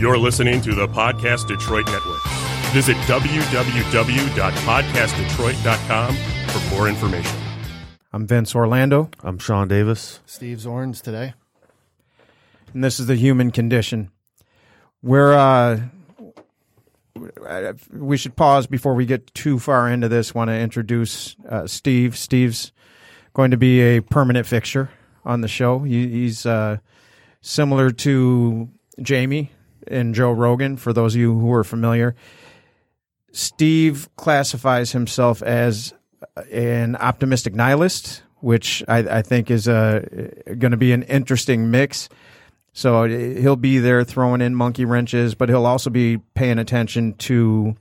You're listening to the Podcast Detroit Network. Visit www.podcastdetroit.com for more information. I'm Vince Orlando, I'm Sean Davis. Steve Zorns today. and this is the human condition. We're uh, we should pause before we get too far into this. Want to introduce uh, Steve. Steve's going to be a permanent fixture on the show. He, he's uh, similar to Jamie and Joe Rogan. For those of you who are familiar, Steve classifies himself as an optimistic nihilist, which I, I think is uh, going to be an interesting mix. So he'll be there throwing in monkey wrenches, but he'll also be paying attention to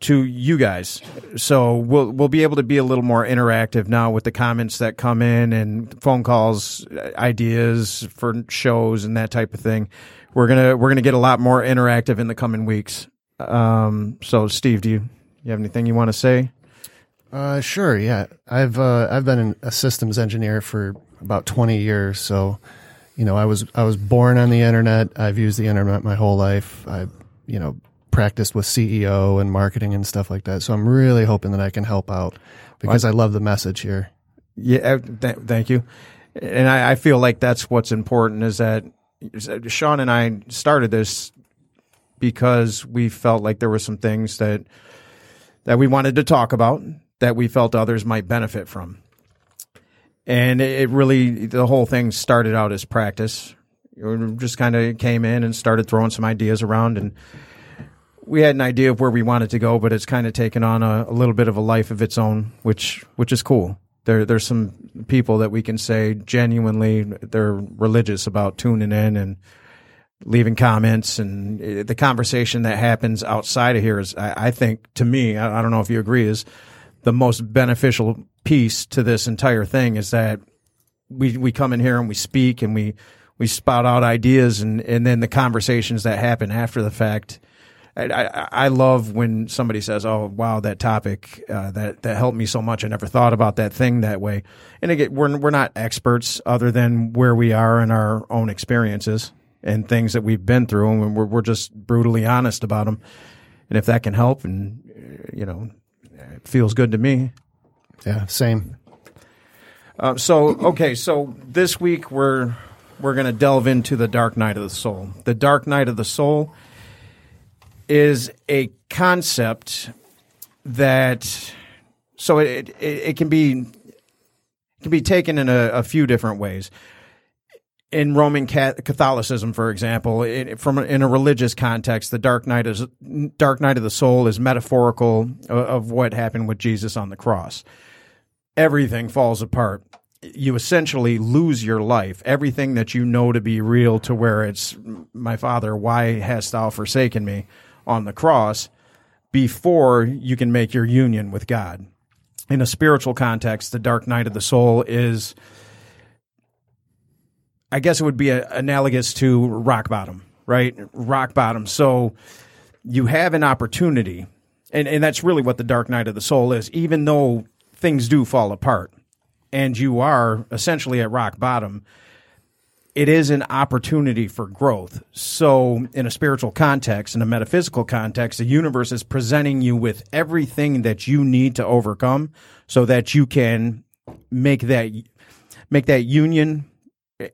to you guys. So we'll we'll be able to be a little more interactive now with the comments that come in and phone calls, ideas for shows and that type of thing. We're gonna we're gonna get a lot more interactive in the coming weeks. Um, so Steve, do you you have anything you want to say? Uh, sure. Yeah, I've uh, I've been an- a systems engineer for about twenty years. So, you know, I was I was born on the internet. I've used the internet my whole life. I, you know, practiced with SEO and marketing and stuff like that. So I'm really hoping that I can help out because I love the message here. Yeah, uh, th- thank you. And I, I feel like that's what's important is that Sean and I started this because we felt like there were some things that that we wanted to talk about that we felt others might benefit from. And it really, the whole thing started out as practice. We just kind of came in and started throwing some ideas around and we had an idea of where we wanted to go, but it's kind of taken on a, a little bit of a life of its own, which which is cool. There there's some people that we can say genuinely they're religious about tuning in and leaving comments. And uh, the conversation that happens outside of here is I, I think to me I, I don't know if you agree is the most beneficial piece to this entire thing is that we we come in here and we speak and we we spout out ideas and and then the conversations that happen after the fact I, I, I love when somebody says, "Oh, wow, that topic uh, that that helped me so much. I never thought about that thing that way." And again, we're we're not experts, other than where we are in our own experiences and things that we've been through, and we're we're just brutally honest about them. And if that can help, and you know, it feels good to me. Yeah, same. Uh, so okay, so this week we're we're going to delve into the dark night of the soul. The dark night of the soul is a concept that so it it, it can be can be taken in a, a few different ways. In Roman Catholicism, for example, it, from in a religious context, the dark night is dark night of the soul is metaphorical of, of what happened with Jesus on the cross. Everything falls apart. You essentially lose your life, everything that you know to be real, to where it's my Father, why hast thou forsaken me? On the cross before you can make your union with God. In a spiritual context, the dark night of the soul is, I guess it would be a, analogous to rock bottom, right? Rock bottom. So you have an opportunity, and, and that's really what the dark night of the soul is, even though things do fall apart and you are essentially at rock bottom it is an opportunity for growth. So, in a spiritual context, in a metaphysical context, the universe is presenting you with everything that you need to overcome so that you can make that make that union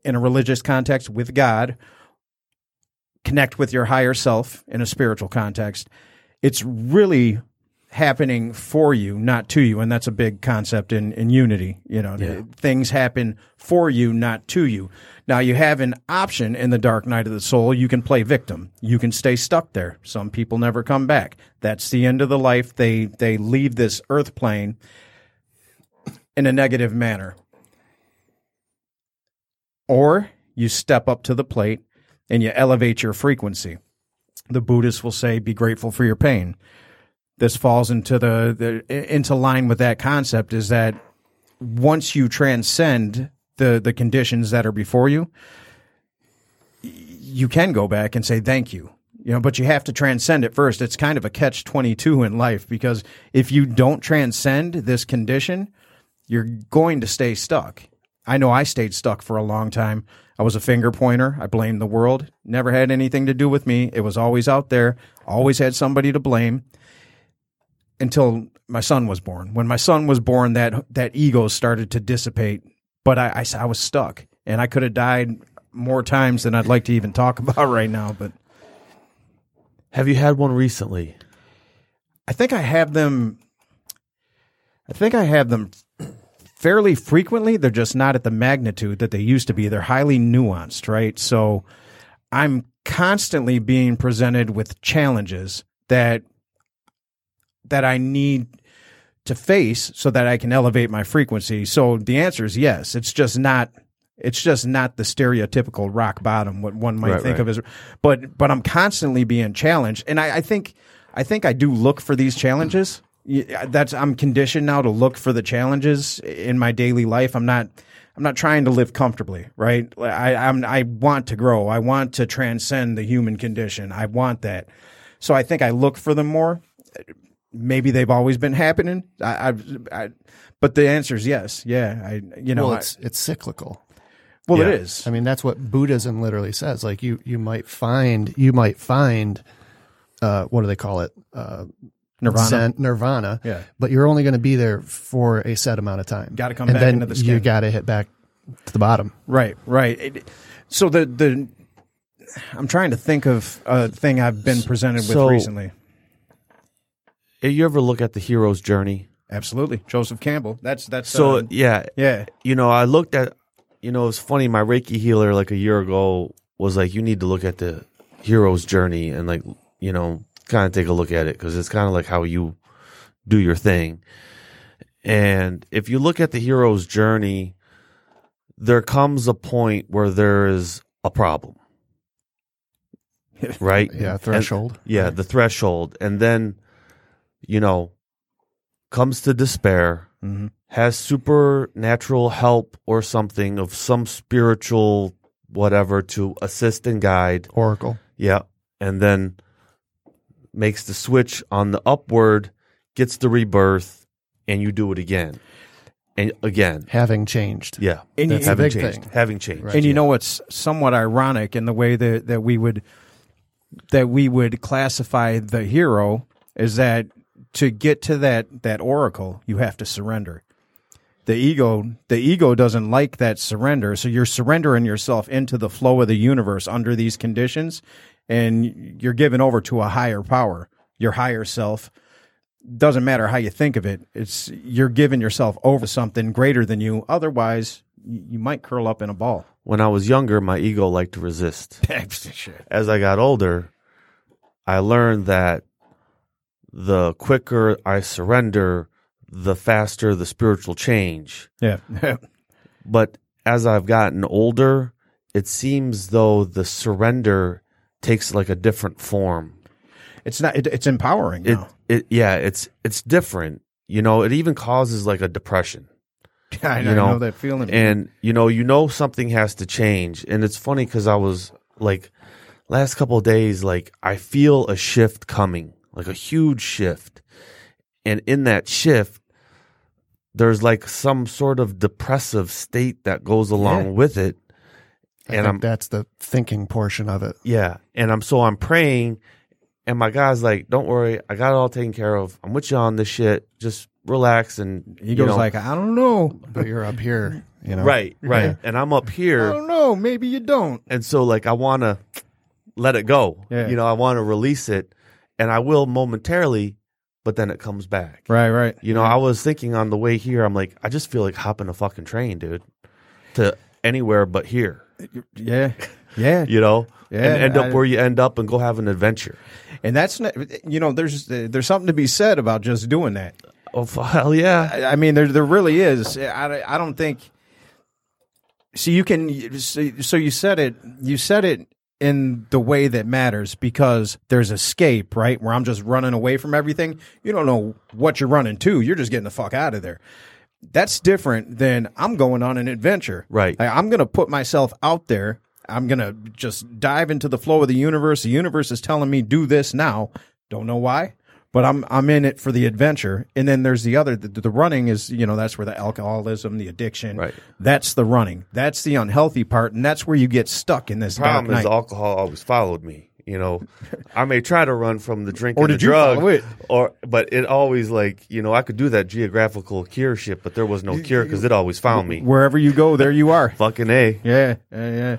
in a religious context with God, connect with your higher self in a spiritual context. It's really happening for you, not to you. And that's a big concept in, in unity. You know, things happen for you, not to you. Now you have an option in the dark night of the soul. You can play victim. You can stay stuck there. Some people never come back. That's the end of the life. They, they leave this earth plane in a negative manner. Or you step up to the plate and you elevate your frequency. The Buddhists will say, be grateful for your pain this falls into the, the into line with that concept is that once you transcend the the conditions that are before you you can go back and say thank you you know but you have to transcend it first it's kind of a catch 22 in life because if you don't transcend this condition you're going to stay stuck i know i stayed stuck for a long time I was a finger pointer. I blamed the world. Never had anything to do with me. It was always out there. Always had somebody to blame until my son was born. When my son was born, that that ego started to dissipate. But I, I, I was stuck, and I could have died more times than I'd like to even talk about right now. But Have you had one recently? I think I have them. I think I have them fairly frequently. They're just not at the magnitude that they used to be. They're highly nuanced, right? So I'm constantly being presented with challenges that that I need to face so that I can elevate my frequency. So the answer is yes. It's just not it's just not the stereotypical rock bottom what one might Right, think right. of as but but I'm constantly being challenged and I, I think I think I do look for these challenges. That's I'm conditioned now to look for the challenges in my daily life. I'm not I'm not trying to live comfortably, right? I I'm I want to grow. I want to transcend the human condition. I want that. So I think I look for them more maybe they've always been happening. I, I, I but the answer is yes. Yeah, I, you know, well, I- it's it's cyclical. well, Yeah. it is. I mean, that's what Buddhism literally says. Like you, you might find, you might find, uh, what do they call it? Uh, Nirvana. Zen, nirvana. Yeah. But you're only going to be there for a set amount of time. Gotta come and back into the You skin. got to hit back to the bottom. Right, right. It- so the the I'm trying to think of a thing I've been presented with So- recently. You ever look at the hero's journey? Absolutely, Joseph Campbell. That's that's So uh, yeah, yeah. you know, I looked at, you know, it's funny. My Reiki healer like a year ago was like, you need to look at the hero's journey and like, you know, kind of take a look at it because it's kind of like how you do your thing. And if you look at the hero's journey, there comes a point where there is a problem, right? Yeah. And- Threshold. yeah, the threshold, and then, you know, comes to despair, Mhm. has supernatural help or something of some spiritual whatever to assist and guide. Oracle. Yeah, and then makes the switch on the upward, gets the rebirth, and you do it again, and again. Having changed. Yeah, And you- That's the having big changed, thing. having changed. Right. and you know what's somewhat ironic in the way that, that we would that we would classify the hero is that to get to that that oracle you have to surrender. The ego the ego doesn't like that surrender. So you're surrendering yourself into the flow of the universe under these conditions and you're given over to a higher power your higher self. Doesn't matter how you think of it. It's you're giving yourself over something greater than you. Otherwise you you might curl up in a ball. When I was younger, my ego liked to resist. as I got older, I learned that the quicker I surrender, the faster the spiritual change. yeah But as I've gotten older, it seems though the surrender takes like a different form. it's not it, it's empowering It, now. it, yeah, it's it's different. You know, it even causes like a depression. I, you I know, know, that feeling and you know you know something has to change and it's funny because i was like last couple of days like i feel a shift coming like a huge shift and in that shift there's like some sort of depressive state that goes along Yeah. with it I And I'm- that's the thinking portion of it. yeah and i'm so i'm praying and my guy's like don't worry i got it all taken care of i'm with you on this shit just relax and he goes know- like i don't know But you're up here, you know. right right Yeah. and i'm up here. i don't know maybe you don't and so like I want to let it go. Yeah. You know, I want to release it, and I will momentarily, but then it comes back. right right You know, I was thinking on the way here, I'm like, I just feel like hopping a fucking train, dude, to anywhere but here. yeah yeah You know, Yeah, and end up I- where you end up and go have an adventure. and that's not you know there's there's something to be said about just doing that Oh hell yeah! I I mean, there there really is. I, I don't think. So you can. So so you said it. You said it in the way that matters because there's escape, right? Where I'm just running away from everything. You don't know what you're running to. You're just getting the fuck out of there. That's different than I'm going on an adventure. Right. Like, I'm going to put myself out there. I'm going to just dive into the flow of the universe. The universe is telling me do this now. Don't know why, but I'm I'm in it for the adventure. And then there's the other the, the running is you know that's where the alcoholism, the addiction, Right. That's the running. That's the unhealthy part, and that's where you get stuck in this dark problem is alcohol always followed me. You know, I may try to run from the drink Or the drug, or but it always like you know I could do that geographical cure shit, but there was no cure because it always found me. Wherever you go, there you are. Fucking a. Yeah, yeah, yeah.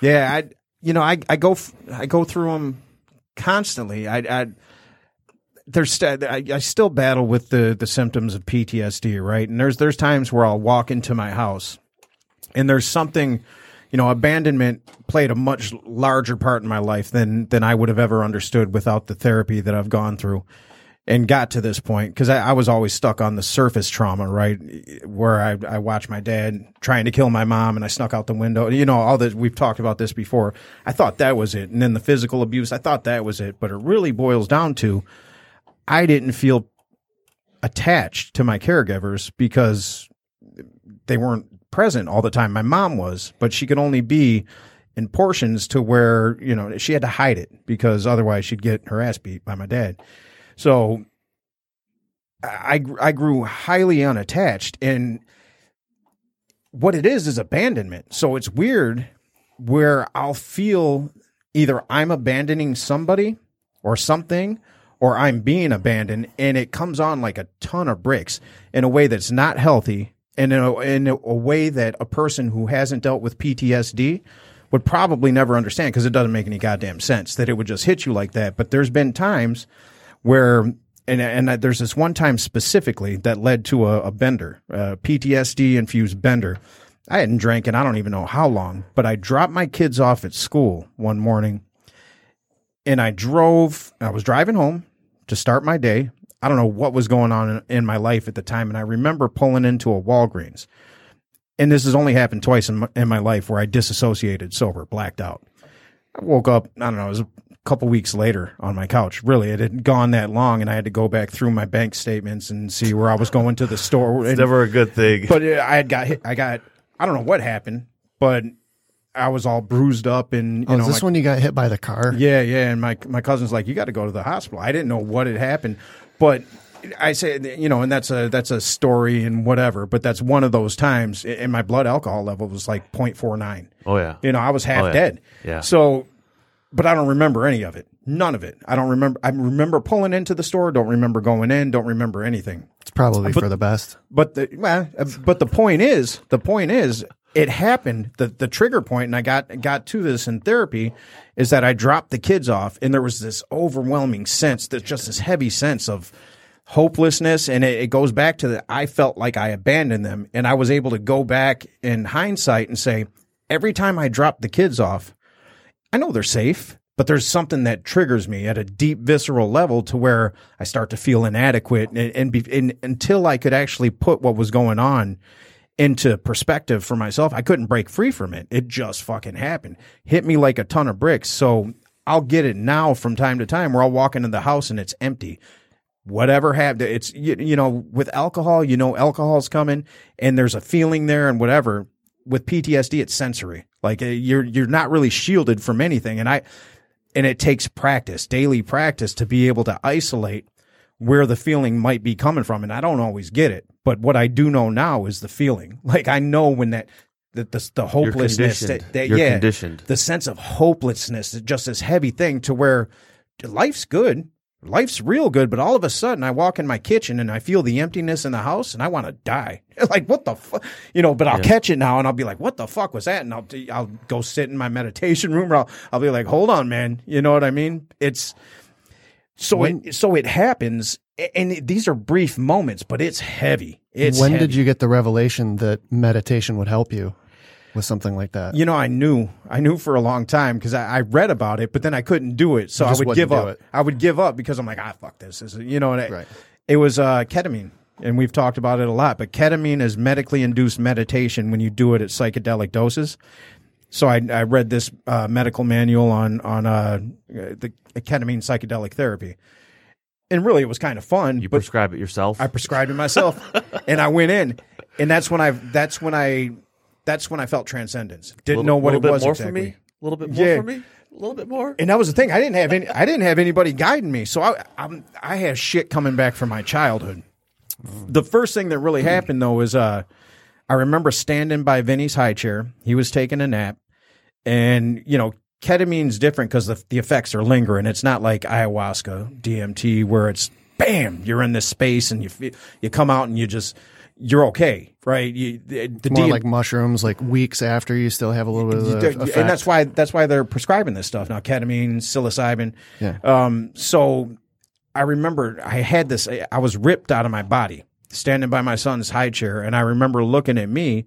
Yeah, I you know I I go I go through them constantly. I I there's st- I, I still battle with the the symptoms of PTSD, right? And there's there's times where I'll walk into my house and there's something you know abandonment played a much larger part in my life than than I would have ever understood without the therapy that I've gone through and got to this point because I, I was always stuck on the surface trauma, right? Where I, I watched my dad trying to kill my mom and I snuck out the window. You know, all that we've talked about this before. I thought that was it. And then the physical abuse, I thought that was it. But it really boils down to I didn't feel attached to my caregivers because they weren't present all the time. My mom was, but she could only be in portions to where, you know, she had to hide it because otherwise she'd get her ass beat by my dad. So I I grew highly unattached and what it is is abandonment. So it's weird where I'll feel either I'm abandoning somebody or something or I'm being abandoned and it comes on like a ton of bricks in a way that's not healthy and in a, in a way that a person who hasn't dealt with PTSD would probably never understand because it doesn't make any goddamn sense that it would just hit you like that. But there's been times where and and there's this one time specifically that led to a, a bender, uh, a PTSD infused bender. I hadn't drank and I don't even know how long, but I dropped my kids off at school one morning, and I drove. I was driving home to start my day. I don't know what was going on in, in my life at the time, and I remember pulling into a Walgreens, and this has only happened twice in my, in my life where I disassociated, sober, blacked out. I woke up. I don't know. It was a couple weeks later on my couch. Really, it had gone that long, and I had to go back through my bank statements and see where I was going to the store. It's And- never a good thing. but I had got hit. I got. I don't know what happened, but I was all bruised up and you Oh, know. is this my- when you got hit by the car? yeah, yeah. And my my cousin's like, you got to go to the hospital. I didn't know what had happened, but I say, you know, and that's a that's a story and whatever. But that's one of those times, and my blood alcohol level was like 0.49. oh yeah. You know, I was half Oh, yeah. dead. Yeah. So, but I don't remember any of it. None of it. I don't remember. I remember pulling into the store. Don't remember going in. Don't remember anything. It's probably for the best. But the well, uh, but the point is, the point is, it happened. The the trigger point, and I got got to this in therapy, is that I dropped the kids off, and there was this overwhelming sense, that just this heavy sense of hopelessness, and it, it goes back to that I felt like I abandoned them, and I was able to go back in hindsight and say, every time I dropped the kids off, I know they're safe, but there's something that triggers me at a deep visceral level to where I start to feel inadequate and, and, be, and until I could actually put what was going on into perspective for myself, I couldn't break free from it. It just fucking happened. Hit me like a ton of bricks. So I'll get it now from time to time where I'll walk into the house and it's empty. Whatever happened, it's, you, you know, with alcohol, you know, alcohol's coming and there's a feeling there and whatever. With PTSD, it's sensory. Like uh, you're, you're not really shielded from anything. And I, and it takes practice, daily practice to be able to isolate where the feeling might be coming from. And I don't always get it, but what I do know now is the feeling. Like I know when that, that the, the You're hopelessness that, that You're yeah, conditioned. the sense of hopelessness is just this heavy thing to where life's good. Life's real good, but all of a sudden I walk in my kitchen and I feel the emptiness in the house and I want to die. like what the fuck, you know? But I'll catch it now and I'll be like, "What the fuck was that?" And I'll I'll go sit in my meditation room. Or I'll I'll be like, "Hold on, man." You know what I mean? It's so it so it happens, and these are brief moments, but it's heavy. It's when heavy. did you get the revelation that meditation would help you with something like that? You know, I knew, I knew for a long time because I, I read about it, but then I couldn't do it. So I would give up. it. I would give up because I'm like, ah, fuck this. this is, you know, it, Right. it was uh, ketamine, and we've talked about it a lot. But ketamine is medically induced meditation when you do it at psychedelic doses. So I, I read this uh, medical manual on on uh, the ketamine psychedelic therapy, and really it was kind of fun. You prescribe it yourself. I prescribed it myself, and I went in, and that's when I that's when I that's when I felt transcendence. Didn't Little- know what it was more exactly. for me. A little bit more Yeah. for me. A little bit more. and that was the thing. I didn't have any. I didn't have anybody guiding me, so I I'm, I have shit coming back from my childhood. The first thing that really happened though is uh, I remember standing by Vinny's high chair. He was taking a nap, and you know ketamine's different because the the effects are lingering. It's not like ayahuasca, DMT, where it's bam, you're in this space and you you come out and you just you're okay, right? You, the the More DM like mushrooms, like weeks after you still have a little bit of the effect. and that's why that's why they're prescribing this stuff now ketamine psilocybin Yeah. um so i remember i had this i was ripped out of my body standing by my son's high chair and i remember looking at me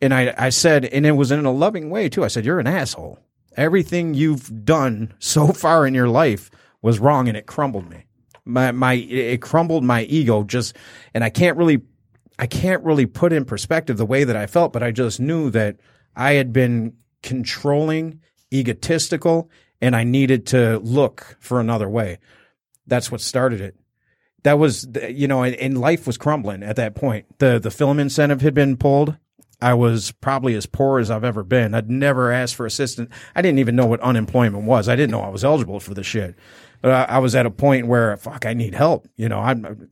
and i i said and it was in a loving way too i said you're an asshole everything you've done so far in your life was wrong and it crumbled me my my it crumbled my ego just and i can't really I can't really put in perspective the way that I felt, but I just knew that I had been controlling, egotistical, and I needed to look for another way. That's what started it. That was, you know, and, life was crumbling at that point. The the film incentive had been pulled. I was probably as poor as I've ever been. I'd never asked for assistance. I didn't even know what unemployment was. I didn't know I was eligible for the shit. But I, I was at a point where, fuck, I need help. You know, I'm,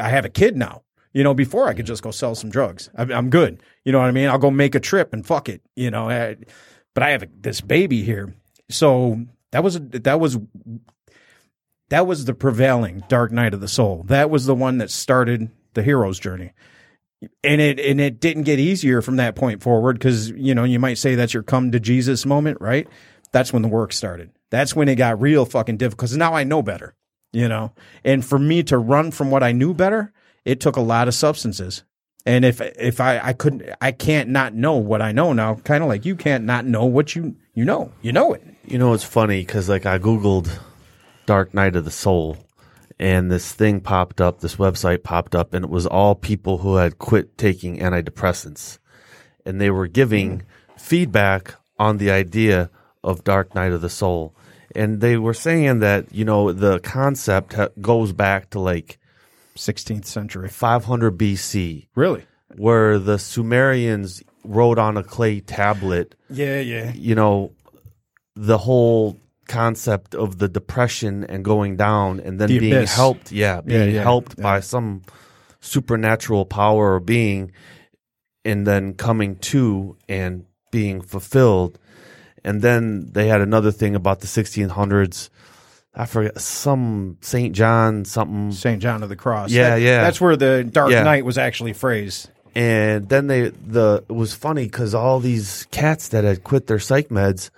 I have a kid now. You know, before I could just go sell some drugs. I'm, I'm good. You know what I mean? I'll go make a trip and fuck it. You know, I- but I have a, this baby here, so that was that was that was the prevailing dark night of the soul. That was the one that started the hero's journey. And it and it didn't get easier from that point forward because you know you might say that's your come to Jesus moment, right? That's when the work started. That's when it got real fucking difficult because now I know better, you know. And for me to run from what I knew better, it took a lot of substances. And if if I I couldn't I can't not know what I know now, kind of like you can't not know what you you know. You know it. You know, it's funny because like I googled Dark Night of the Soul, and this thing popped up. This website popped up, and it was all people who had quit taking antidepressants, and they were giving hmm. feedback on the idea of Dark Night of the Soul, and they were saying that you know the concept ha- goes back to like 16th century. 500 BC, Really? where the Sumerians wrote on a clay tablet Yeah, yeah. you know, the whole concept of the depression and going down and then The being abyss. helped, yeah, being yeah, helped yeah. by some supernatural power or being and then coming to and being fulfilled. And then they had another thing about the 1600s. I forget some St. John something St. John of the Cross. Yeah, That- yeah. That's where the Dark Yeah. Night was actually phrased. and then they the it was funny because all these cats that had quit their psych meds,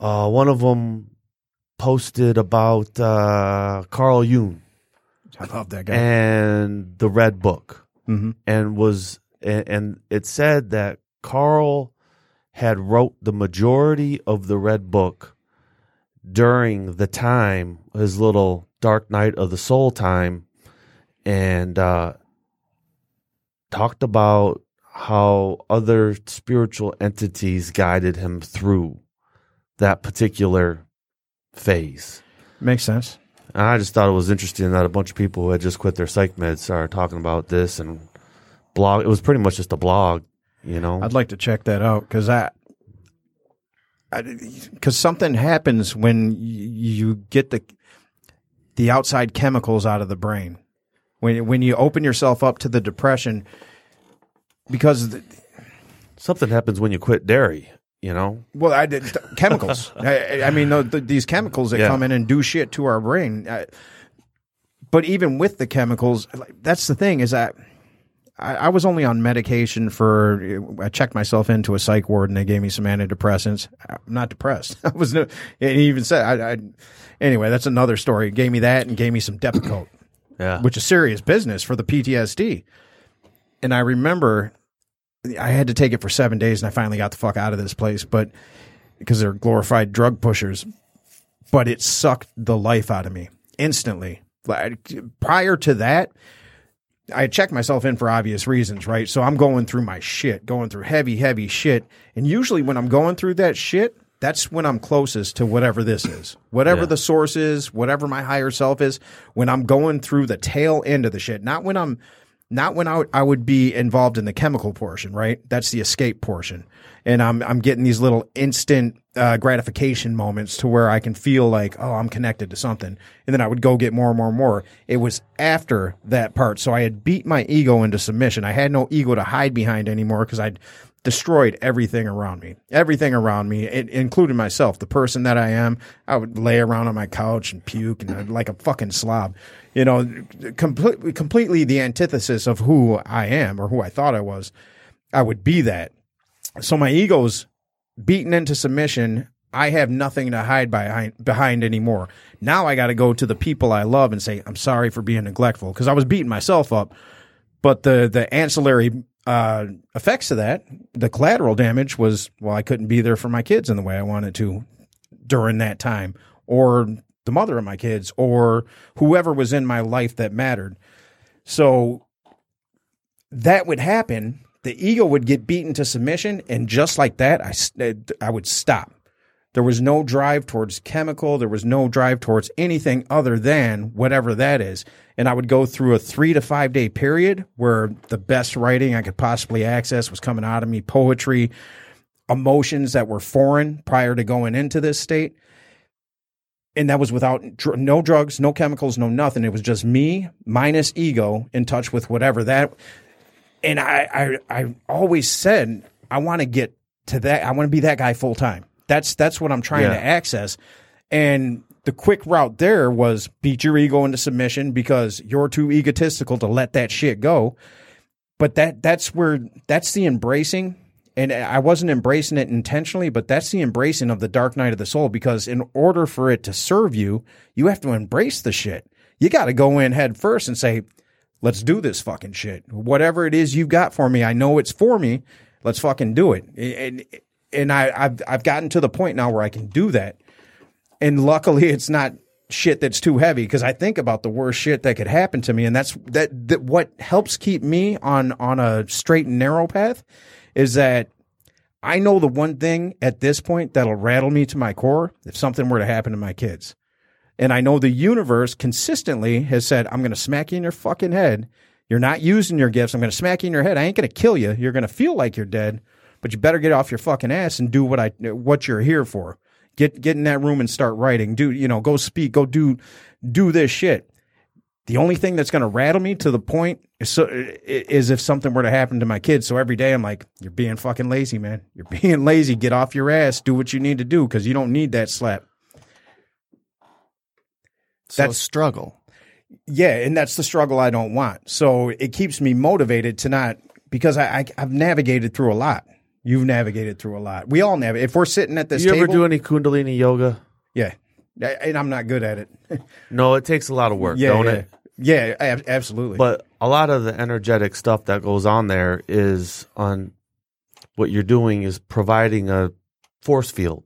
uh, one of them posted about uh, Carl Jung I love that guy. and the Red Book, Mhm. and was and, and it said that Carl had wrote the majority of the Red Book during the time his little Dark Night of the Soul time, and uh, talked about how other spiritual entities guided him through that particular phase. Makes sense. And I just thought it was interesting that a bunch of people who had just quit their psych meds are talking about this and blog. It was pretty much just a blog, you know. I'd like to check that out because I, because something happens when you get the the outside chemicals out of the brain when when you open yourself up to the depression because the, Something happens when you quit dairy, you know. well I did chemicals I, I mean the, the, these chemicals that Yeah. come in and do shit to our brain I, but even with the chemicals like, that's the thing is that I, I was only on medication for. I checked myself into a psych ward and they gave me some antidepressants. I'm not depressed. I was no. And he even said, I, I, anyway, that's another story. He gave me that and gave me some Depakote, Yeah. which is serious business for the PTSD. And I remember I had to take it for seven days and I finally got the fuck out of this place, but because they're glorified drug pushers. But it sucked the life out of me instantly. Like prior to that, I checked myself in for obvious reasons, right? So I'm going through my shit, going through heavy, heavy shit. And usually when I'm going through that shit, that's when I'm closest to whatever this is. Whatever Yeah. the source is, whatever my higher self is, when I'm going through the tail end of the shit, not when I'm not when I would, I would be involved in the chemical portion, right? That's the escape portion. And I'm, I'm getting these little instant uh, gratification moments to where I can feel like, oh, I'm connected to something. And then I would go get more and more and more. It was after that part. So I had beat my ego into submission. I had no ego to hide behind anymore because I'd destroyed everything around me, everything around me, it, including myself, the person that I am. I would lay around on my couch and puke and I'd like a fucking slob, you know, completely, completely the antithesis of who I am or who I thought I was. I would be that. So my ego's beaten into submission. I have nothing to hide behind, behind anymore. Now I got to go to the people I love and say, I'm sorry for being neglectful because I was beating myself up. But the, the ancillary uh, effects of that, the collateral damage was, well, I couldn't be there for my kids in the way I wanted to during that time, or the mother of my kids, or whoever was in my life that mattered. So that would happen. The ego would get beaten to submission, and just like that, I I would stop. There was no drive towards chemical. There was no drive towards anything other than whatever that is. And I would go through a three to five day period where the best writing I could possibly access was coming out of me, poetry, emotions that were foreign prior to going into this state. And that was without no drugs, no chemicals, no nothing. It was just me minus ego in touch with whatever that. And I, I, I always said, I want to get to that. I want to be that guy full time. That's that's what I'm trying Yeah. to access. And the quick route there was beat your ego into submission because you're too egotistical to let that shit go. But that that's where that's the embracing. And I wasn't embracing it intentionally, but that's the embracing of the dark night of the soul because in order for it to serve you, you have to embrace the shit. You got to go in head first and say, let's do this fucking shit. Whatever it is you've got for me, I know it's for me. Let's fucking do it. And and I, I've I've gotten to the point now where I can do that. And luckily, it's not shit that's too heavy because I think about the worst shit that could happen to me, and that's that. that what helps keep me on on a straight and narrow path is that I know the one thing at this point that'll rattle me to my core if something were to happen to my kids. And I know the universe consistently has said, I'm going to smack you in your fucking head. You're not using your gifts. I'm going to smack you in your head. I ain't going to kill you. You're going to feel like you're dead, but you better get off your fucking ass and do what I, what you're here for. Get, get in that room and start writing. Do, you know, go speak, go do, do this shit. The only thing that's going to rattle me to the point is, so, is if something were to happen to my kids. So every day I'm like, you're being fucking lazy, man. You're being lazy. Get off your ass. Do what you need to do because you don't need that slap. So That's- struggle. Yeah, and that's the struggle I don't want. So it keeps me motivated to not because I, I I've navigated through a lot. You've navigated through a lot. We all navigate. If we're sitting at this you table, ever do any Kundalini yoga? yeah, and I'm not good at it. No, it takes a lot of work, yeah, don't yeah. it? Yeah, ab- absolutely. But a lot of the energetic stuff that goes on there is on what you're doing is providing a force field.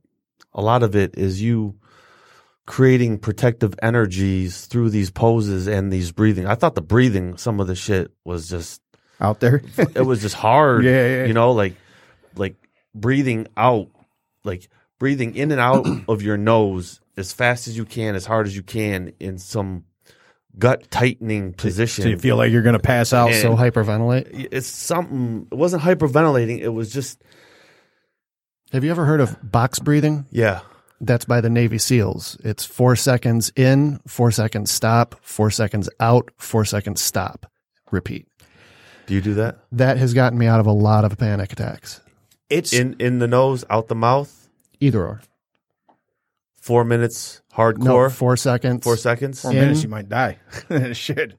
A lot of it is you creating protective energies through these poses and these breathing. I thought the breathing, some of the shit was just out there, it was just hard. Yeah, yeah. You know, like like breathing out, like breathing in and out of your nose as fast as you can, as hard as you can in some gut tightening position. so you feel like you're gonna pass out. And- So hyperventilate. it's something it wasn't hyperventilating, it was just Have you ever heard of box breathing? yeah. That's by the Navy SEALs. It's four seconds in, four seconds stop, four seconds out, four seconds stop. Repeat. Do you do that? That has gotten me out of a lot of panic attacks. It's In in the nose, out the mouth, Either or. four minutes No, hardcore, four seconds. four seconds. four in- minutes, you might die. Shit.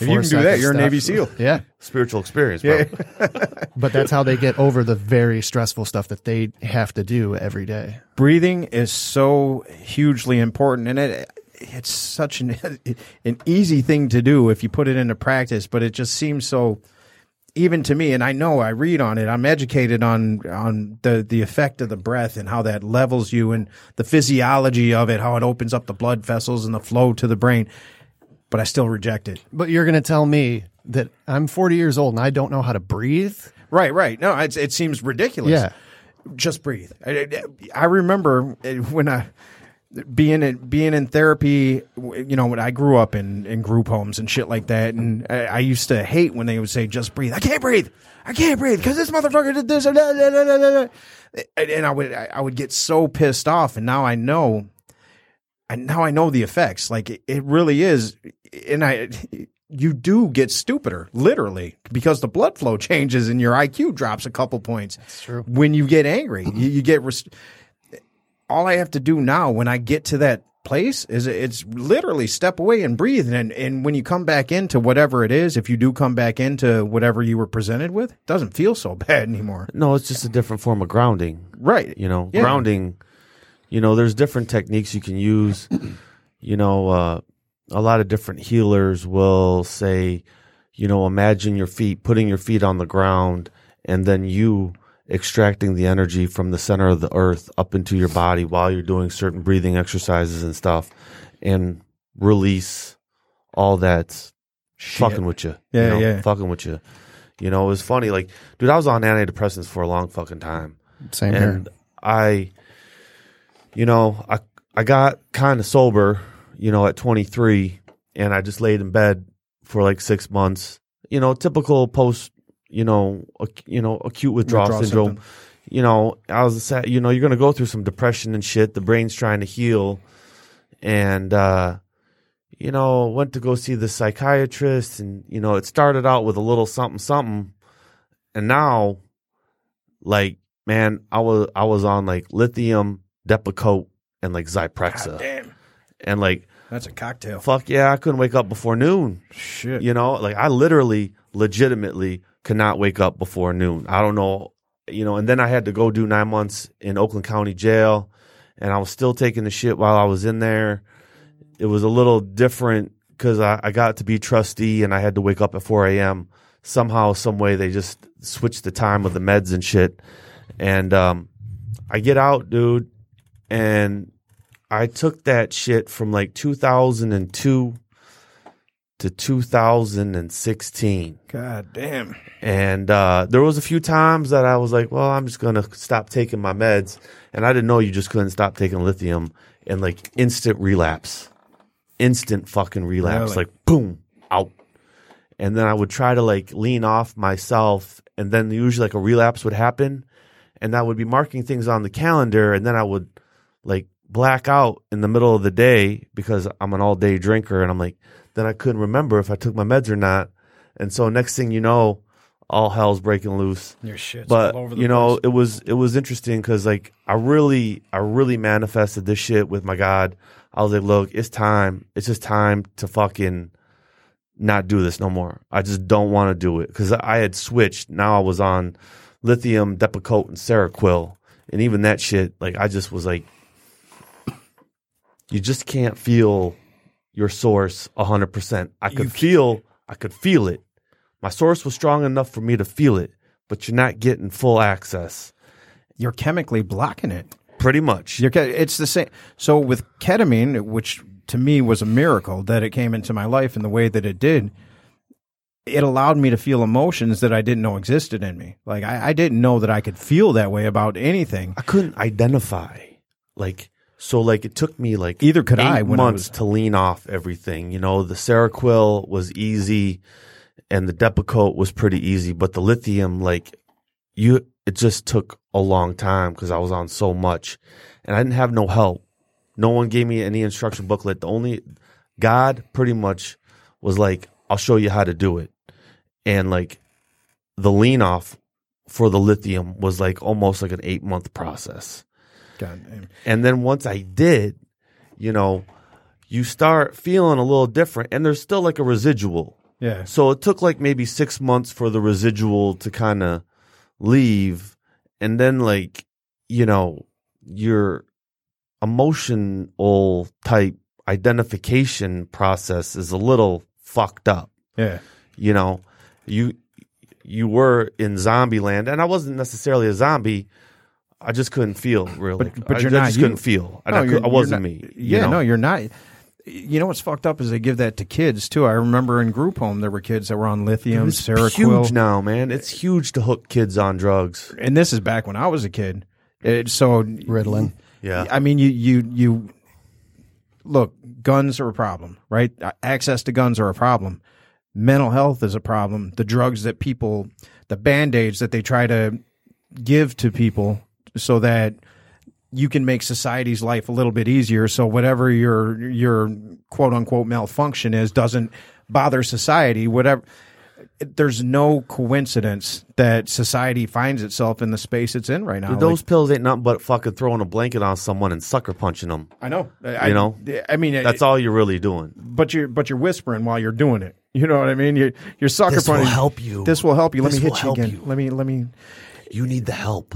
If you can do that, you're a. Navy SEAL. Yeah. Spiritual experience, bro. But that's how they get over the very stressful stuff that they have to do every day. breathing is so hugely important and it it's such an an easy thing to do if you put it into practice but it just seems so even to me and I know I read on it I'm educated on on the the effect of the breath and how that levels you and the physiology of it how it opens up the blood vessels and the flow to the brain but I still reject it But you're going to tell me that I'm 40 years old and I don't know how to breathe? right right no it's, it seems ridiculous Yeah. just breathe. I, I remember eh, when I being in being in therapy, you know, when I grew up in in group homes and shit like that, and I, I used to hate when they would say, "Just breathe." I can't breathe. I can't breathe because this motherfucker did this. And, da, da, da, da, da, da." and and I would I would get so pissed off, and now I know, and now I know the effects. Like it, it really is, and I. You do get stupider, literally, because the blood flow changes and your IQ drops a couple points. That's true. When you get angry, you, you get. Res- all I have to do now when I get to that place is it's literally step away and breathe. And and when you come back into whatever it is, if you do come back into whatever you were presented with, it doesn't feel so bad anymore. No, it's just a different form of grounding. Right. You know, Yeah. grounding. You know, there's different techniques you can use. you know, uh, a lot of different healers will say, you know, imagine your feet, putting your feet on the ground, and then you extracting the energy from the center of the earth up into your body while you're doing certain breathing exercises and stuff, and release all that's fucking with you. Yeah, you know, yeah. Fucking with you. You know, it was funny. Like, dude, I was on antidepressants for a long fucking time Same here. I, you know, I I got kind of sober, you know, at 23, and I just laid in bed for like six months. You know, typical post, you know, ac- you know, acute withdrawal, Withdrawal syndrome. symptom. You know, I was sad. You know, you're gonna go through some depression and shit. The brain's trying to heal, and uh, you know, went to go see the psychiatrist, and you know, it started out with a little something, something, and now like man, I was I was on like lithium, Depakote, and like Zyprexa, Damn. and like That's a cocktail. fuck yeah, I couldn't wake up before noon. Shit. You know, like I literally, legitimately could not wake up before noon. I don't know, you know, and then I had to go do nine months in Oakland County Jail, and I was still taking the shit while I was in there. It was a little different because I, I got to be trustee and I had to wake up at 4 a.m. Somehow, some way, they just switched the time of the meds and shit. And um, I get out, dude, and I took that shit from like 2002 to 2016. God damn. And uh, there was a few times that I was like, well, I'm just going to stop taking my meds. And I didn't know you just couldn't stop taking lithium and like instant relapse. Instant fucking relapse. Really? Like, boom, out. And then I would try to like lean off myself. And then usually like a relapse would happen. And I would be marking things on the calendar. And then I would like black out in the middle of the day because I'm an all day drinker. And I'm like, then I couldn't remember if I took my meds or not. And so next thing you know, all hell's breaking loose. Your shit's But all over the you know, place. it was it was interesting because like I really I really manifested this shit with my God. I was like, look, it's time. It's just time to fucking not do this no more. I just don't want to do it because I had switched. Now I was on lithium, Depakote, and Seroquel, and even that shit. Like I just was like, you just can't feel your source hundred percent. I could feel, I could feel it. My source was strong enough for me to feel it, but you're not getting full access. You're chemically blocking it. Pretty much. You're, it's the same. So with ketamine, which to me was a miracle that it came into my life in the way that it did, it allowed me to feel emotions that I didn't know existed in me. Like I, I didn't know that I could feel that way about anything. I couldn't identify. Like so like it took me like Either could eight I when I months was- to lean off everything. You know, the Seroquel was easy and the Depakote was pretty easy, but the lithium like you it just took a long time because I was on so much and I didn't have no help. No one gave me any instruction booklet. The only God pretty much was like, I'll show you how to do it. And like the lean off for the lithium was like almost like an eight month process. Damn. And then once I did, you know, you start feeling a little different and there's still like a residual. Yeah. So it took like maybe six months for the residual to kind of leave. And then, like, you know, your emotional type identification process is a little fucked up. Yeah. You know, you you were in zombie land, and I wasn't necessarily a zombie. I just couldn't feel really. But- but I, you're I not just you. couldn't feel. No, I, I wasn't you're me. not- you Yeah, know? no, you're not. You know what's fucked up is they give that to kids too. I remember in group home there were kids that were on lithium, It's Seroquel, huge now, man. It's huge to hook kids on drugs. and this is back when I was a kid. It, so Ritalin. Yeah. I mean, you you you look, guns are a problem, right? Access to guns are a problem. Mental health is a problem. The drugs that people, the band aids that they try to give to people so that you can make society's life a little bit easier. So whatever your your quote unquote malfunction is doesn't bother society. Whatever. There's no coincidence that society finds itself in the space it's in right now. Those pills ain't nothing but fucking throwing a blanket on someone and sucker punching them. I know. I, You know? I mean, That's all you're really doing. but you're but you're whispering while you're doing it. You know what I mean? You're you're sucker This will punching. help you. This will help you. Let This me will hit you again. you. Let me let me. You need the help.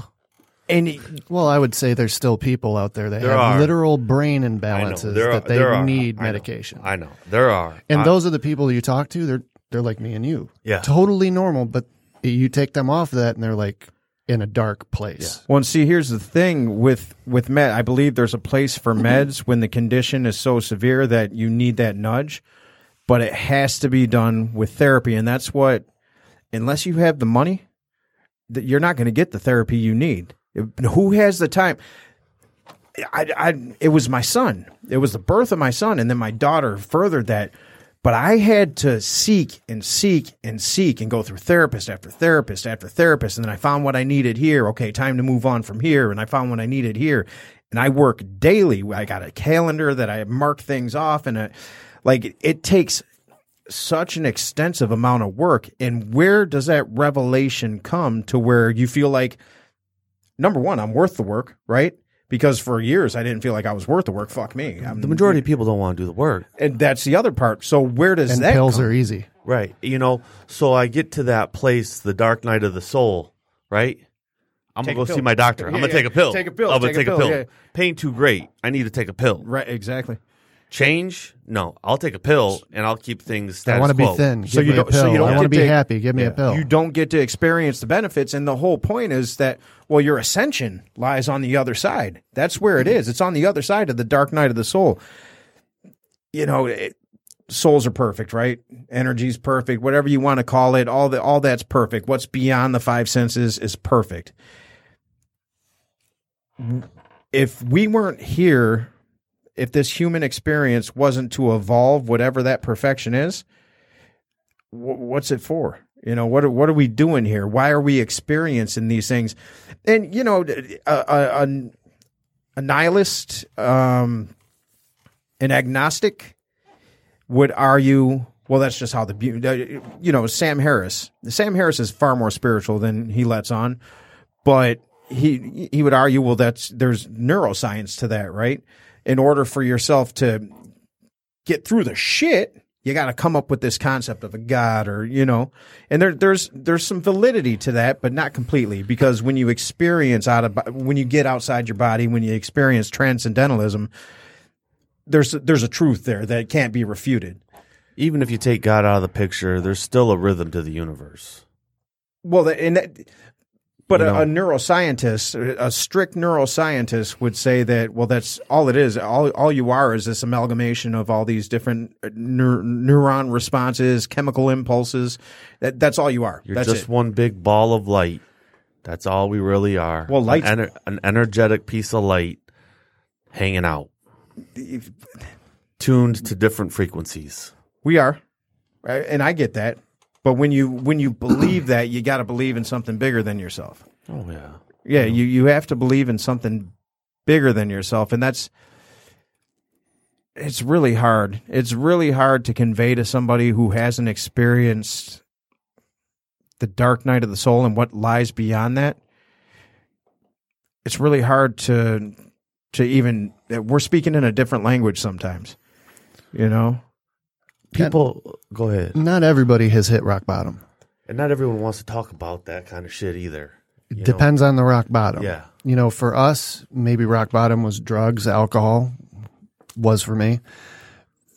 And Well, I would say there's still people out there that There have are. literal brain imbalances There are- that they there are. need I know. medication. I know. There are. And I- those are the people you talk to. They're they're like me and you. Yeah. Totally normal, but you take them off of that and they're like in a dark place. Well, and see, here's the thing with with med. I believe there's a place for mm-hmm. meds when the condition is so severe that you need that nudge, but it has to be done with therapy, and that's what. Unless you have the money, that you're not going to get the therapy you need. Who has the time? I, I, it was my son. It was the birth of my son, and then my daughter furthered that. But I had to seek and seek and seek and go through therapist after therapist after therapist, and then I found what I needed here. Okay, time to move on from here, and I found what I needed here. And I work daily. I got a calendar that I mark things off, and a, like it takes such an extensive amount of work. And where does that revelation come to where you feel like number one, I'm worth the work, right? Because for years I didn't feel like I was worth the work. Fuck me. I'm, the majority of people don't want to do the work. and that's the other part. So where does And that pills come? are easy. Right. You know, so I get to that place, the dark night of the soul, right? I'm Take gonna go see my doctor. I'm gonna yeah. take a pill. Take a pill. I'm gonna Take a take a pill, pill. yeah. Pain too great. I need to take a pill. Right, exactly. Change? No. I'll take a pill and I'll keep things status I want to be thin. Give So you me a don't- so you don't I want to be happy. Give me a pill. You don't get to experience the benefits, and the whole point is that well, your ascension lies on the other side. That's where it mm-hmm. is. It's on the other side of the dark night of the soul. You know, it, souls are perfect, right? Energy's perfect, whatever you want to call it. All the all that's perfect. What's beyond the five senses is perfect. If we weren't here, if this human experience wasn't to evolve, whatever that perfection is, wh- what's it for? You know, what are, what are we doing here? Why are we experiencing these things? And you know, a, a, a, nihilist, um, an agnostic would argue, well, that's just how the you know Sam Harris. Sam Harris is far more spiritual than he lets on, but he he would argue, well, that's there's neuroscience to that, right? In order for yourself to get through the shit, you got to come up with this concept of a god, or you know, and there there's there's some validity to that, but not completely, because when you experience out of when you get outside your body, when you experience transcendentalism, there's there's a truth there that can't be refuted. Even if you take God out of the picture, there's still a rhythm to the universe. Well, and that, but You a, know. a neuroscientist, a strict neuroscientist, would say that well, that's all it is. All all you are is this amalgamation of all these different uh, neur- neuron responses, chemical impulses. That that's all you are. You're that's just it. one big ball of light. That's all we really are. Well, light's- an, ener- an energetic piece of light hanging out, tuned to different frequencies. We are, and I get that. But when you when you believe that, you got to believe in something bigger than yourself. Oh yeah. Yeah, you you have to believe in something bigger than yourself, and that's it's really hard. It's really hard to convey to somebody who hasn't experienced the dark night of the soul and what lies beyond that. It's really hard to to even we're speaking in a different language sometimes. You know? People, go ahead. Not everybody has hit rock bottom. And not everyone wants to talk about that kind of shit either. know? Depends on the rock bottom. Yeah. You know, for us, maybe rock bottom was drugs, alcohol was for me.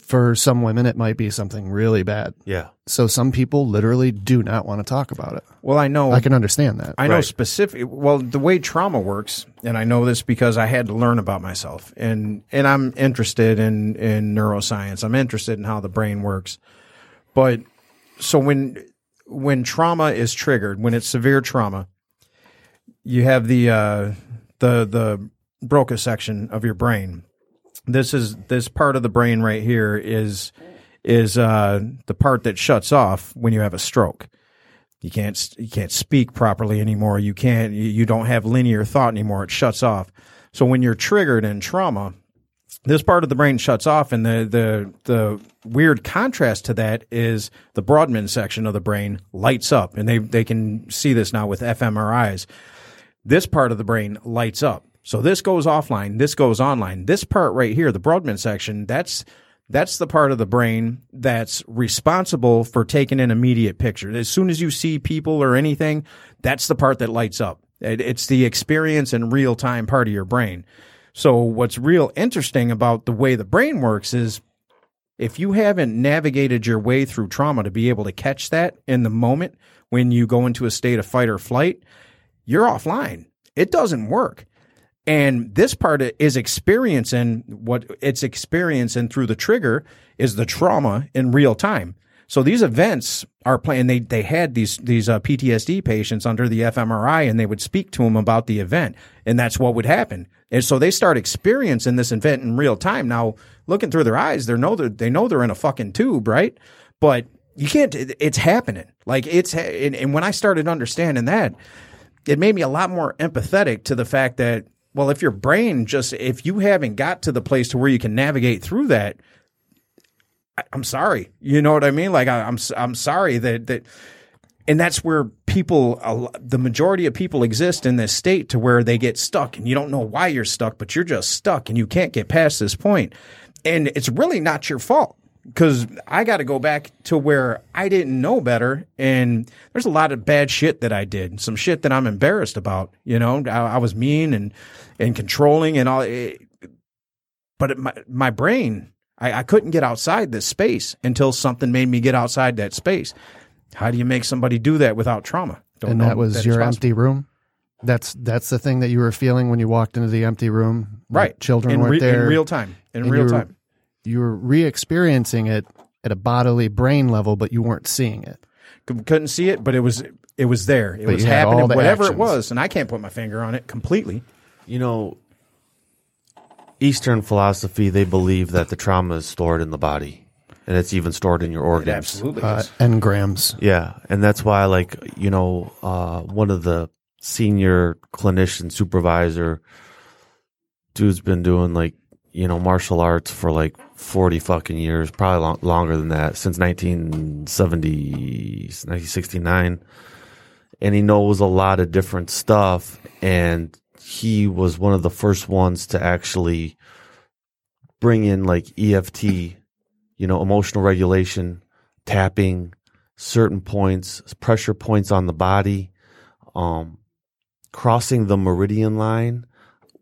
For some women, it might be something really bad. Yeah. So some people literally do not want to talk about it. Well, I know I can understand that. I know Right. specific. Well, the way trauma works, and I know this because I had to learn about myself, and and I'm interested in in neuroscience. I'm interested in how the brain works. But so when when trauma is triggered, when it's severe trauma, you have the uh, the the Broca section of your brain this is this part of the brain right here is is uh, the part that shuts off when you have a stroke. You can't you can't speak properly anymore. You can't you don't have linear thought anymore. It shuts off. So when you're triggered in trauma, this part of the brain shuts off, and the the the weird contrast to that is the Brodmann section of the brain lights up, and they they can see this now with fMRIs. This part of the brain lights up. So this goes offline, this goes online. This part right here, the Brodmann section, that's that's the part of the brain that's responsible for taking an immediate picture. As soon as you see people or anything, that's the part that lights up. It- It's the experience and real time part of your brain. So what's real interesting about the way the brain works is if you haven't navigated your way through trauma to be able to catch that in the moment when you go into a state of fight or flight, you're offline. It doesn't work. And this part is experiencing what it's experiencing through the trigger is the trauma in real time. So these events are playing. They they had these these uh, PTSD patients under the fMRI, and they would speak to them about the event, and that's what would happen. And so they start experiencing this event in real time. Now, looking through their eyes, they know that they know they're in a fucking tube, right? But you can't. It's happening. Like it's. And, and when I started understanding that, it made me a lot more empathetic to the fact that well if your brain just if you haven't got to the place to where you can navigate through that I, i'm sorry. You know what i mean? Like I, i'm s- i'm sorry that that and that's where people the majority of people exist in this state to where they get stuck and you don't know why you're stuck but you're just stuck and you can't get past this point. And it's really not your fault because I got to go back to where I didn't know better, and there's a lot of bad shit that I did, some shit that I'm embarrassed about. You know, I, I was mean and and controlling and all, it, but it, my my brain, I, I couldn't get outside this space until something made me get outside that space. How do you make somebody do that without trauma? Don't and that was it's your empty room. That's that's the thing that you were feeling when you walked into the empty room. Like, right? children in, weren't re- there. in real time. In real time. You were re-experiencing it at a bodily brain level, but you weren't seeing it. Couldn't see it, but it was it was there. It But was you had all happening, whatever actions. it was, and I can't put my finger on it completely. You know, Eastern philosophy, they believe that the trauma is stored in the body and it's even stored in your organs. absolutely Uh, engrams. Yeah. And that's why, like, you know, uh, one of the senior clinician supervisor dude's been doing like, you know, martial arts for like 40 fucking years, probably long, longer than that, since 1970, 1969. And he knows a lot of different stuff. And he was one of the first ones to actually bring in like EFT, you know, emotional regulation, tapping, certain points, pressure points on the body, um, crossing the meridian line.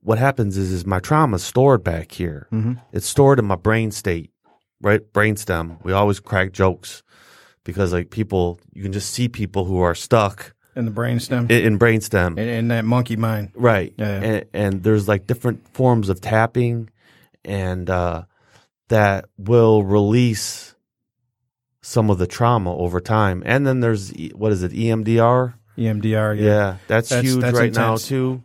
What happens is, is my trauma is stored back here. It's stored in my brain state, right? Brainstem. We always crack jokes because like people, you can just see people who are stuck in the brainstem, in, in brainstem. in, in that monkey mind. Right. Yeah, yeah. And, and there's like different forms of tapping and uh, that will release some of the trauma over time. And then there's, what is it, EMDR? EMDR. Yeah, that's, That's- huge that's right now too.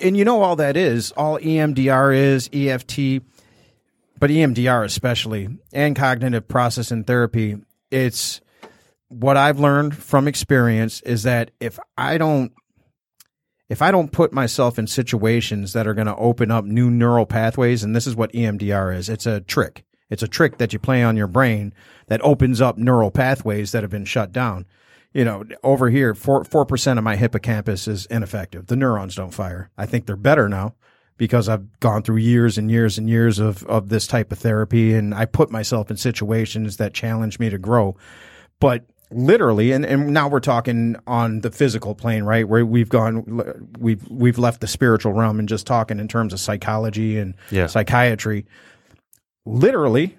And you know all that is all EMDR is EFT, but EMDR especially and cognitive processing therapy. It's what I've learned from experience is that if I don't if I don't put myself in situations that are going to open up new neural pathways, and this is what EMDR is, it's a trick. It's a trick that you play on your brain that opens up neural pathways that have been shut down. You know, over here, four four percent of my hippocampus is ineffective. The neurons don't fire. I think they're better now because I've gone through years and years and years of of this type of therapy, and I put myself in situations that challenge me to grow. But literally, and, and now we're talking on the physical plane, right? Where we've gone, we've we've left the spiritual realm and just talking in terms of psychology and Yeah. psychiatry. Literally,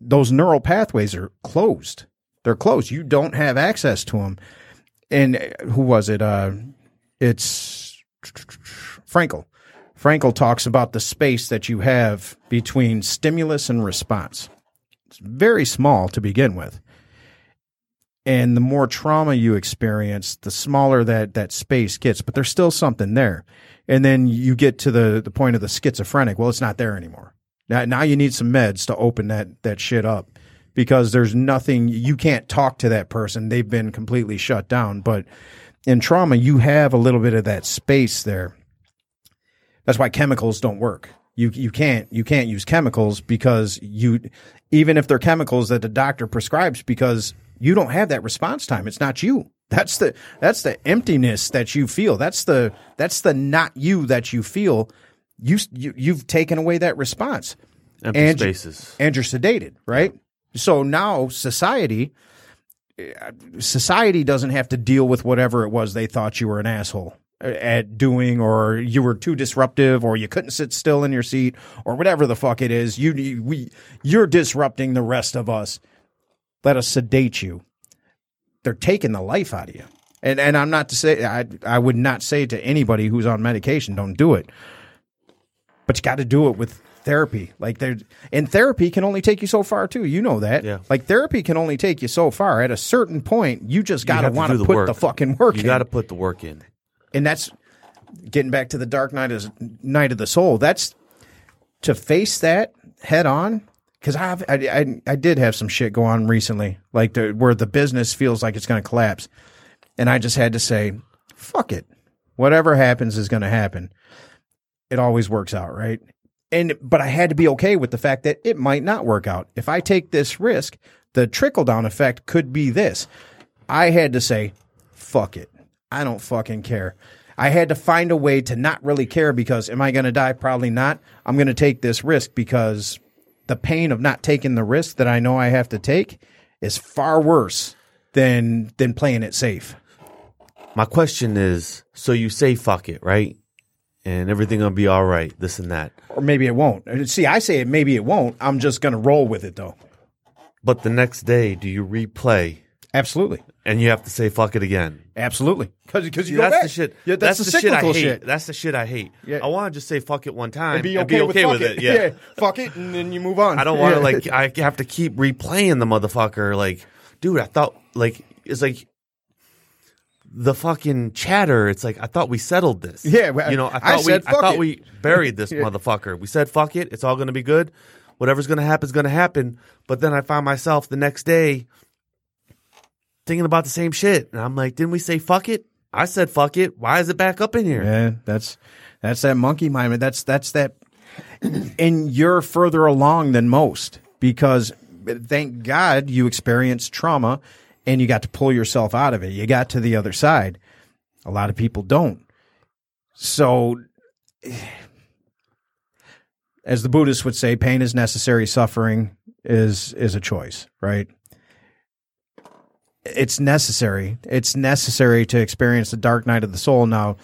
those neural pathways are closed. They're closed. You don't have access to them. And uh, who was it? Uh, it's Frankl. Frankl talks about the space that you have between stimulus and response. It's very small to begin with. And the more trauma you experience, the smaller that, that space gets, but there's still something there. And then you get to the, the point of the schizophrenic. Well, it's not there anymore. Now, now you need some meds to open that that shit up because there's nothing you can't talk to that person. They've been completely shut down. But in trauma, you have a little bit of that space there. That's why chemicals don't work. You you can't you can't use chemicals because you even if they're chemicals that the doctor prescribes because you don't have that response time. It's not you. That's the that's the emptiness that you feel. That's the that's the not you that you feel. You, you you've taken away that response Empty and spaces. and you're sedated, right? So now society society doesn't have to deal with whatever it was they thought you were an asshole at doing or you were too disruptive or you couldn't sit still in your seat or whatever the fuck it is. You- we you're disrupting the rest of us. Let us sedate you. They're taking the life out of you. And and I'm not to say I I would not say to anybody who's on medication don't do it. But you got to do it with therapy. Like there, and therapy can only take you so far too. You know that. Yeah. Like therapy can only take you so far. At a certain point, you just got to have want to put work. the fucking work You in. got to put the work in. and that's getting back to the dark night of night of the soul. That's to face that head on. Because I've I, I I did have some shit go on recently, like the, where the business feels like it's going to collapse, and I just had to say, "Fuck it, whatever happens is going to happen." It always works out, right? And but I had to be okay with the fact that it might not work out. If I take this risk, the trickle down effect could be this. I had to say, "Fuck it, I don't fucking care." I had to find a way to not really care because am I going to die? Probably not. I'm going to take this risk because the pain of not taking the risk that I know I have to take is far worse than than playing it safe. My question is, so you say fuck it, right? And everything gonna be all right, this and that. Or maybe it won't. Uh, see, I say it maybe it won't. I'm just going to roll with it though. But the next day, do you replay Absolutely. and you have to say fuck it again? Absolutely. Cuz you that's go back. the shit. Yeah, that's, the, shit I hate. shit. That's the shit I hate. Yeah. I want to just say fuck it one time And be okay, with, fuck it. Yeah. Fuck it and then you move on. I don't want to Yeah. like. I have to keep replaying the motherfucker. Like, dude, I thought like it's like the fucking chatter. It's like I thought we settled this. Yeah, well, you know, I I thought said we. I thought it. we buried this motherfucker. We said fuck it. It's all gonna be good. Whatever's gonna happen is gonna happen. But then I find myself the next day thinking about the same shit, and I'm like, didn't we say fuck it? I said fuck it. Why is it back up in here? Yeah, that's that's that monkey mind. That's that's that. and you're further along than most because thank God you experienced trauma and you got to pull yourself out of it. You got to the other side. A lot of people don't. So, as the Buddhists would say, pain is necessary. Suffering is is a choice, right? It's necessary. It's necessary to experience the dark night of the soul. Now,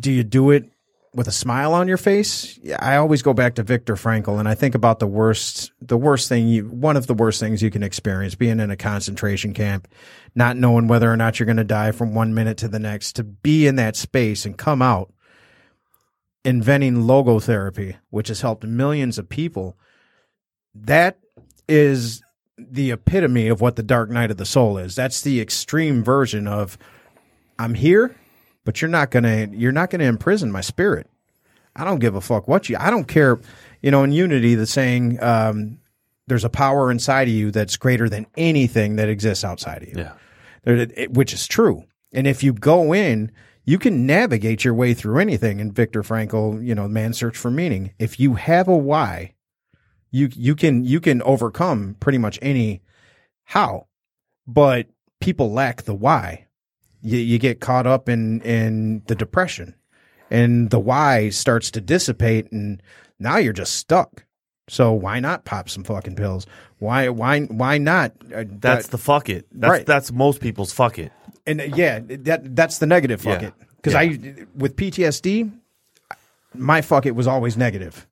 do you do it with a smile on your face? I always go back to Viktor Frankl and I think about the worst the worst thing you one of the worst things you can experience being in a concentration camp, not knowing whether or not you're going to die from one minute to the next, to be in that space and come out inventing logotherapy, which has helped millions of people. That is the epitome of what the dark night of the soul is. That's the extreme version of I'm here, but you're not gonna you're not gonna imprison my spirit. I don't give a fuck what you. I don't care. You know, in Unity, the saying, um, "There's a power inside of you that's greater than anything that exists outside of you." Yeah. There- it- which is true. And if you go in, you can navigate your way through anything. And Viktor Frankl, you know, Man's Search for Meaning. If you have a why, you you can you can overcome pretty much any how. But people lack the why. You you get caught up in in the depression, and the why starts to dissipate, and now you're just stuck. So why not pop some fucking pills? Why why why not? uh, That's that- the fuck it. That's Right. that's most people's fuck it. and uh, yeah, that that's the negative fuck Yeah. it. Because I with PTSD, my fuck it was always negative.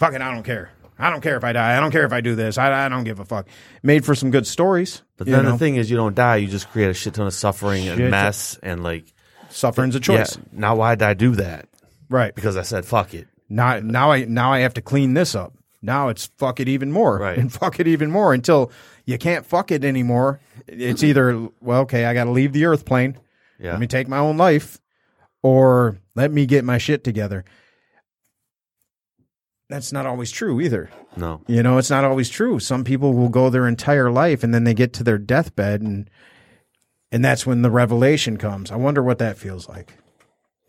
Fuck it, I don't care. I don't care if I die. I don't care if I do this. I, I don't give a fuck. Made for some good stories. But then the thing is, you don't die. You just create a shit ton of suffering Shit. and mess and like. suffering's a choice. Yeah. Now why did I do that? Right. Because I said fuck it. Now now I now I have to clean this up. Now it's fuck it even more. Right. And fuck it even more until you can't fuck it anymore. It's either well, okay, I gotta leave the earth plane. Yeah. Let me take my own life, or let me get my shit together. That's not always true either. No. You know, it's not always true. Some people will go their entire life and then they get to their deathbed and and that's when the revelation comes. I wonder what that feels like.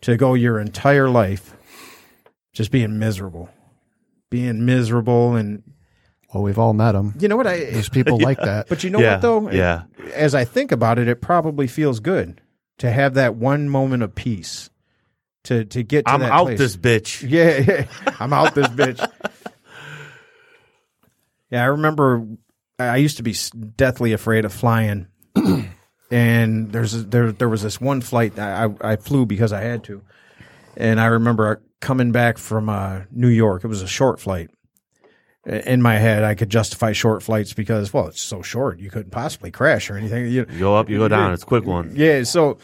To go your entire life just being miserable. Being miserable and Well, we've all met them. you know what I There's people like that. but you know Yeah, what though? yeah. As I think about it, it probably feels good to have that one moment of peace. To to get to I'm out place. this bitch. Yeah, yeah. I'm out this bitch. Yeah, I remember I used to be deathly afraid of flying, and there's a, there there was this one flight that I I flew because I had to, and I remember coming back from uh, New York. It was a short flight. In my head, I could justify short flights because well, it's so short you couldn't possibly crash or anything. You, You go up, you go down. It's a quick one. yeah, so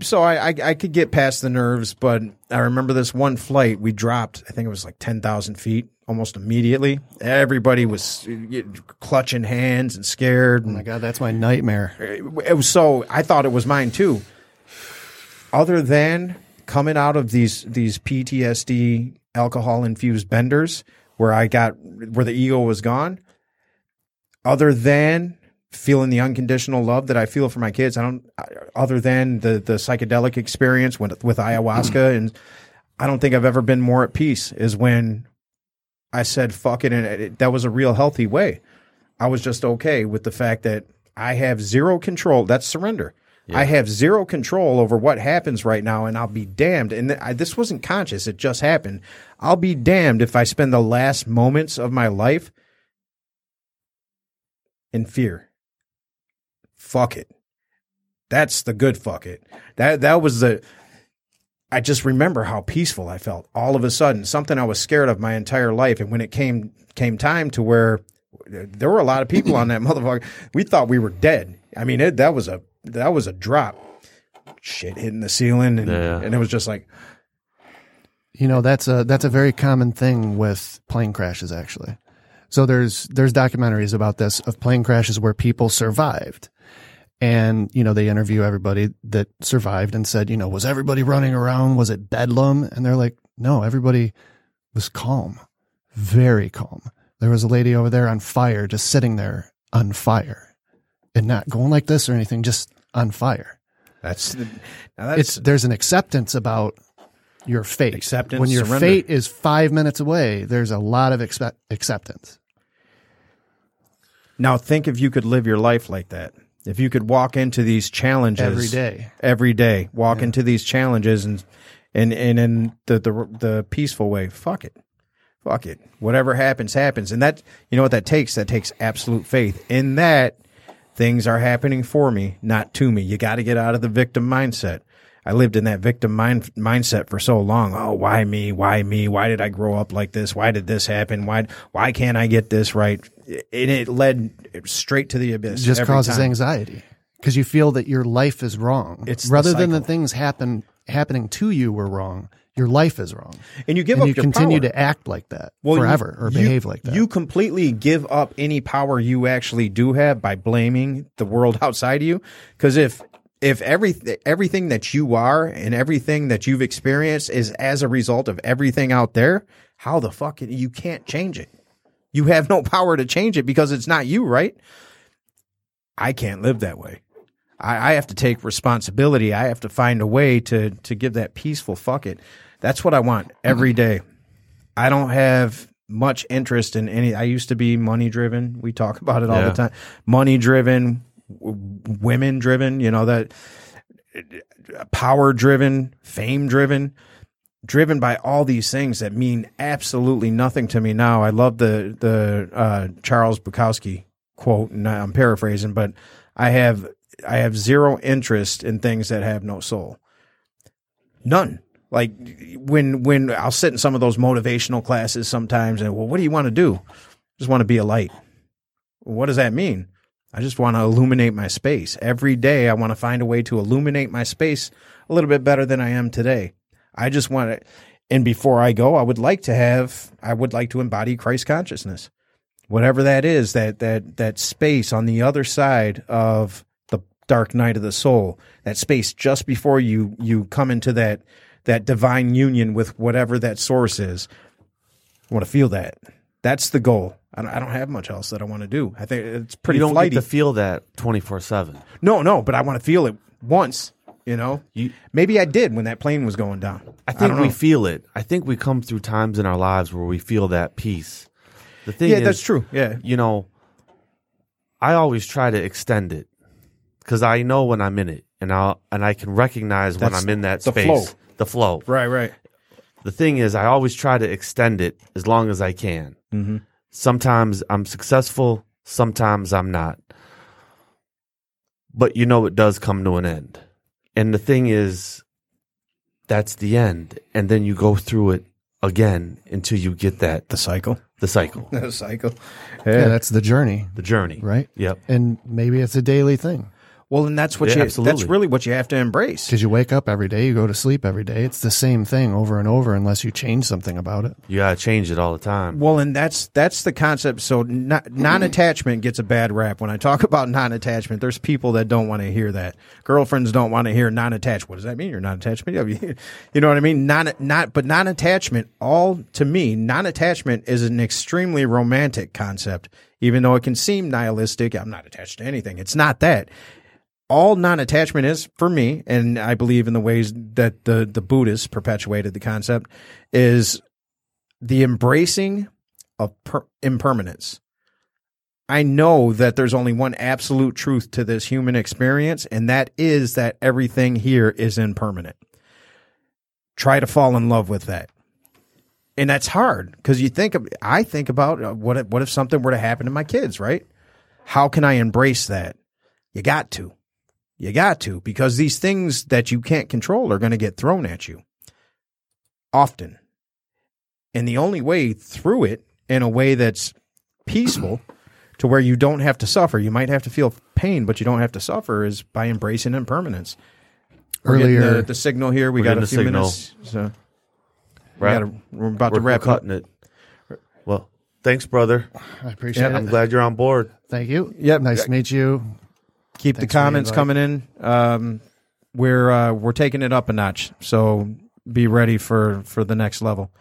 so I, I I could get past the nerves, but I remember this one flight we dropped. I think it was like ten thousand feet almost immediately. Everybody was uh, clutching hands and scared. oh my god, that's my nightmare. it was so I thought it was mine too. Other than coming out of these these PTSD alcohol infused benders where I got where the ego was gone, other than feeling the unconditional love that I feel for my kids, I don't other than the the psychedelic experience with with ayahuasca mm. and I don't think I've ever been more at peace is when I said fuck it and it, that was a real healthy way. I was just okay with the fact that I have zero control. That's surrender. I have zero control over what happens right now, and I'll be damned. And th- I, this wasn't conscious; it just happened. I'll be damned if I spend the last moments of my life in fear. Fuck it. That's the good fuck it. That that was the. I just remember how peaceful I felt all of a sudden. Something I was scared of my entire life, and when it came came time to where there were a lot of people on that motherfucker, we thought we were dead. I mean, it, that was a that was a drop. Shit hitting the ceiling, and Yeah. and it was just like, You know, that's a that's a very common thing with plane crashes actually. So there's there's documentaries about this of plane crashes where people survived. And, you know, they interview everybody that survived and said, you know, was everybody running around? Was it bedlam? And they're like, no, everybody was calm, very calm. There was a lady over there on fire, just sitting there on fire and not going like this or anything, just on fire. that's the, that's It's, there's an acceptance about your fate. Acceptance, When your surrender. fate is five minutes away, there's a lot of expe- acceptance. now think if you could live your life like that. If you could walk into these challenges Every day. every day, walk into these challenges and and and in the, the the peaceful way. Fuck it, fuck it. Whatever happens, happens. And that you know what that takes. That takes absolute faith in that things are happening for me, not to me. You got to get out of the victim mindset. I lived in that victim mind, mindset for so long. Oh, why me? Why me? Why did I grow up like this? Why did this happen? Why why can't I get this right? And it led straight to the abyss. It just causes time. anxiety because you feel that your life is wrong. It's the rather than the things happen happening to you were wrong. Your life is wrong, And you give and up you your continue power. to act like that Well, you- forever or you- behave like that. You completely give up any power you actually do have by blaming the world outside of you. Because if if every everything that you are and everything that you've experienced is as a result of everything out there, how the fuck you can't change it? You have no power to change it because it's not you, right? I can't live that way. I, I have to take responsibility. I have to find a way to to give that peaceful fuck it. That's what I want every day. I don't have much interest in any. I used to be money driven. We talk about it all Yeah. the time. Money driven, women driven. You know that power driven, fame driven, driven by all these things that mean absolutely nothing to me now. I love the the uh, Charles Bukowski quote, and I'm paraphrasing, but I have I have zero interest in things that have no soul. None. Like when when I'll sit in some of those motivational classes sometimes, and well, what do you want to do? Just want to be a light. What does that mean? I just want to illuminate my space every day. I want to find a way to illuminate my space a little bit better than I am today. I just want to, and before I go, I would like to have, I would like to embody Christ consciousness, whatever that is, that that that space on the other side of the dark night of the soul, that space just before you you come into that that divine union with whatever that source is. I want to feel that. That's the goal. I don't, I don't have much else that I want to do. I think it's pretty you don't flighty. get to feel that twenty four seven. no, no, but I want to feel it once. You know, You, maybe I did when that plane was going down. I think don't we feel it. I think we come through times in our lives where we feel that peace. The thing Yeah, is, that's true. Yeah, You know, I always try to extend it because I know when I'm in it, and I and I can recognize when I'm in that the space. flow. The flow. right, right. The thing is, I always try to extend it as long as I can. Mm-hmm. Sometimes I'm successful, sometimes I'm not. But you know, it does come to an end. And the thing is, that's the end. And then you go through it again until you get that, The cycle. the cycle, The cycle. Yeah, that's the journey, the journey. right? Yep. And maybe it's a daily thing. Well, and that's what Yeah, you. absolutely. That's really what you have to embrace. Because you wake up every day, you go to sleep every day. It's the same thing over and over unless you change something about it. You gotta change it all the time. Well, and that's that's the concept. So non- non-attachment gets a bad rap. When I talk about non-attachment, there's people that don't want to hear that. Girlfriends don't want to hear non-attached. What does that mean? You're non-attachment. Yeah, you you know what I mean? Non not but non-attachment. All to me, non-attachment is an extremely romantic concept. Even though it can seem nihilistic, I'm not attached to anything. It's not that. All non-attachment is for me, and I believe in the ways that the the Buddhists perpetuated the concept, is the embracing of per- impermanence. I know that there's only one absolute truth to this human experience, and that is that everything here is impermanent. Try to fall in love with that. And that's hard because you think, of, I think about uh, what if, what if something were to happen to my kids, right? How can I embrace that? You got to. You got to because these things that you can't control are going to get thrown at you often. And the only way through it in a way that's peaceful to where you don't have to suffer, you might have to feel pain, but you don't have to suffer, is by embracing impermanence. We're Earlier, the, the signal here. We got a few signal. minutes. So we Right. gotta, we're about We're, to we're wrap it up. cutting it. Well, thanks, brother. I appreciate it. I'm glad you're on board. Thank you. Yep. Nice to meet you. Keep Thanks the for the comments coming in. Um, we're uh, we're taking it up a notch. So be ready for for the next level.